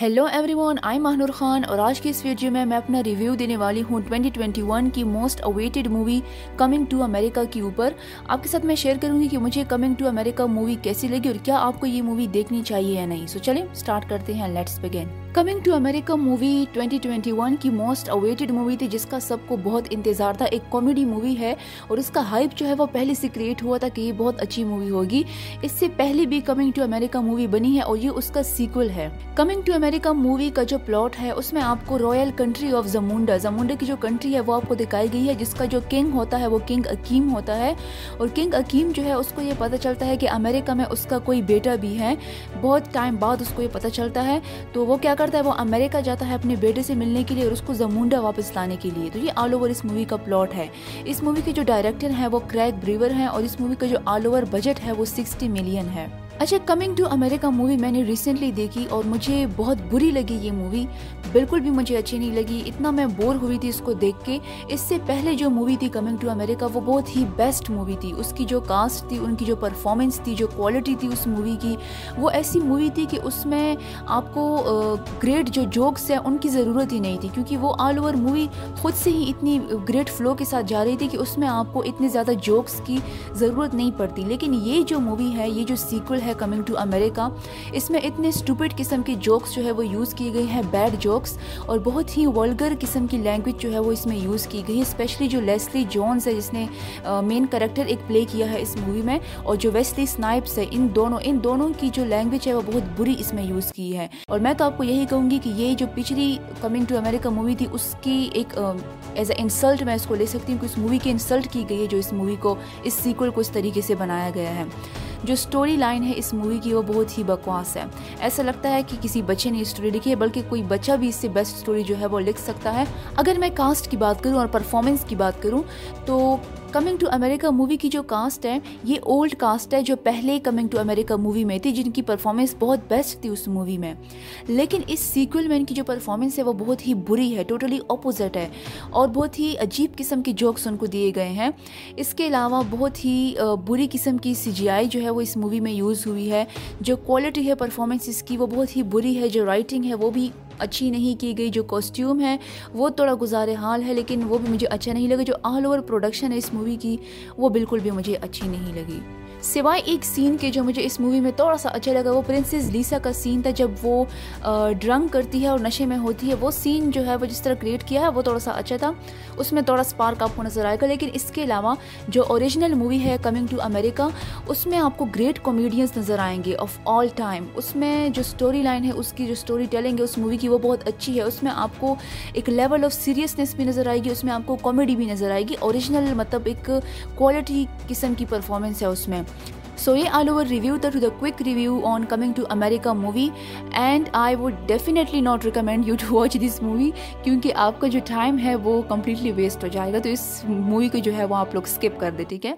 Hello everyone I Mahnoor Khan اور آج کی اس ویڈیو میں میں اپنا ریویو دینے والی ہوں 2021 کی most awaited movie coming to America کے اوپر۔ آپ کے ساتھ میں شیئر کروں گی کہ مجھے کمنگ ٹو امریکہ مووی کیسی لگی اور کیا آپ کو یہ مووی دیکھنی چاہیے یا نہیں۔ سو چلیں سٹارٹ کرتے ہیں let's begin coming to America movie 2021 کی موسٹ اویٹڈ مووی تھی جس کا سب کو بہت انتظار تھا، ایک کامیڈی مووی ہے اور اس کا ہائپ جو ہے وہ پہلے سے کریٹ ہوا تھا کہ یہ بہت اچھی مووی ہوگی۔ اس سے پہلے بھی کمنگ ٹو امریکہ مووی بنی ہے اور یہ اس کا سیکول ہے۔ کمنگ ٹو امریکہ مووی کا جو پلاٹ ہے، اس میں آپ کو royal country of Zamunda Zamunda کی جو کنٹری ہے وہ آپ کو دکھائی گئی ہے، جس کا جو کنگ ہوتا ہے وہ کنگ اکیم ہوتا ہے۔ اور کنگ اکیم جو ہے، اس کو یہ پتہ چلتا ہے کہ امریکہ میں اس کا کوئی بیٹا بھی ہے۔ بہت ٹائم بعد اس کو یہ پتہ چلتا ہے۔ تو وہ کیا کر کرتا ہے، وہ امریکہ جاتا ہے اپنے بیٹے سے ملنے کے لیے اور اس کو زمونڈا واپس لانے کے لیے۔ تو یہ آل اوور اس مووی کا پلاٹ ہے۔ اس مووی کے جو ڈائریکٹر ہیں، وہ کریک بریور ہیں اور اس مووی کا جو آل اوور بجٹ ہے، وہ سکسٹی ملین ہے۔ اچھا کمنگ ٹو امریکہ مووی میں نے ریسنٹلی دیکھی اور مجھے بہت بری لگی یہ مووی بالکل بھی مجھے اچھی نہیں لگی۔ اتنا میں بور ہوئی تھی اس کو دیکھ کے۔ اس سے پہلے جو مووی تھی کمنگ ٹو امریکہ وہ بہت ہی بیسٹ مووی تھی۔ اس کی جو کاسٹ تھی، ان کی جو پرفارمنس تھی، جو کوالٹی تھی اس مووی کی، وہ ایسی مووی تھی کہ اس میں آپ کو گریٹ جو جوکس ہیں، ان کی ضرورت ہی نہیں تھی۔ کیونکہ وہ آل اوور مووی خود سے ہی اتنی گریٹ فلو کے ساتھ جا رہی تھی کہ اس میں آپ کو اتنے زیادہ جوکس کی ضرورت نہیں پڑتی۔ لیکن یہ جو مووی ہے، یہ جو سیکول ہے کمنگ ٹو امریکہ اس میں اتنے اسٹوپڈ قسم کے جوکس جو ہے وہ یوز کیے گئے ہیں بیڈ جوکس اور بہت ہی ولگر قسم کی لینگویج جو ہے وہ اس میں یوز کی گئی ہے اسپیشلی جو لیسلی جونز ہے، جس نے مین کریکٹر ایک پلے کیا ہے اس مووی میں، اور جو ویسلی اسنائپس ہے، ان دونوں ان دونوں کی جو لینگویج ہے وہ بہت بری اس میں یوز کی ہے۔ اور میں تو آپ کو یہی کہوں گی کہ یہ جو پچھلی کمنگ ٹو امریکہ مووی تھی، اس کی ایک ایز اے انسلٹ میں اس کو لے سکتی ہوں کہ اس مووی کی انسلٹ کی گئی ہے جو اس مووی کو، اس سیکول کو اس طریقے سے بنایا گیا ہے۔ جو سٹوری لائن ہے اس مووی کی وہ بہت ہی بکواس ہے۔ ایسا لگتا ہے کہ کسی بچے نے اسٹوری لکھی ہے، بلکہ کوئی بچہ بھی اس سے بیسٹ سٹوری جو ہے وہ لکھ سکتا ہے۔ اگر میں کاسٹ کی بات کروں اور پرفارمنس کی بات کروں، تو کمنگ ٹو امریکہ مووی کی جو کاسٹ ہے، یہ اولڈ کاسٹ ہے جو پہلے کمنگ ٹو امریکہ مووی میں تھی، جن کی پرفارمنس بہت بیسٹ تھی اس مووی میں۔ لیکن اس سیکول میں ان کی جو پرفارمنس ہے، وہ بہت ہی بری ہے ٹوٹلی اپوزٹ ہے۔ اور بہت ہی عجیب قسم کے جوکس ان کو دیے گئے ہیں۔ اس کے علاوہ بہت ہی بری قسم کی سی جی آئی جو ہے، وہ اس مووی میں یوز ہوئی ہے۔ جو کوالٹی ہے پرفارمنس اس کی، وہ بہت ہی بری ہے۔ جو رائٹنگ ہے، وہ بھی اچھی نہیں کی گئی جو کاسٹیوم ہے، وہ تھوڑا گزار حال ہے، لیکن وہ بھی مجھے اچھا نہیں لگا۔ جو آل اوور پروڈکشن ہے اس مووی کی، وہ بالکل بھی مجھے اچھی نہیں لگی۔ سوائے ایک سین کے جو مجھے اس مووی میں تھوڑا سا اچھا لگا، وہ پرنسز لیسا کا سین تھا جب وہ ڈرنک کرتی ہے اور نشے میں ہوتی ہے۔ وہ سین جو ہے، وہ جس طرح کریٹ کیا ہے، وہ تھوڑا سا اچھا تھا۔ اس میں تھوڑا اسپارک آپ کو نظر آئے گا۔ لیکن اس کے علاوہ جو اوریجنل مووی ہے کمنگ ٹو امریکہ اس میں آپ کو گریٹ کامیڈینس نظر آئیں گے آف آل ٹائم اس میں جو اسٹوری لائن ہے، اس کی جو اسٹوری ٹیلنگ ہے، اس مووی کی وہ بہت اچھی ہے۔ اس میں آپ کو ایک لیول آف سیریسنیس بھی نظر آئے گی۔ اس میں آپ کو کامیڈی بھی نظر آئے گی۔ اوریجنل مطلب ایک کوالٹی قسم کی پرفارمنس ہے اس میں۔ سو یہ آل اوور ریویو تھا to the quick review on coming to America movie and I would definitely not recommend you to watch this movie کیونکہ آپ کا جو ٹائم ہے وہ کمپلیٹلی ویسٹ ہو جائے گا تو اس مووی کو جو ہے وہ آپ لوگ اسکپ کر دیں ٹھیک ہے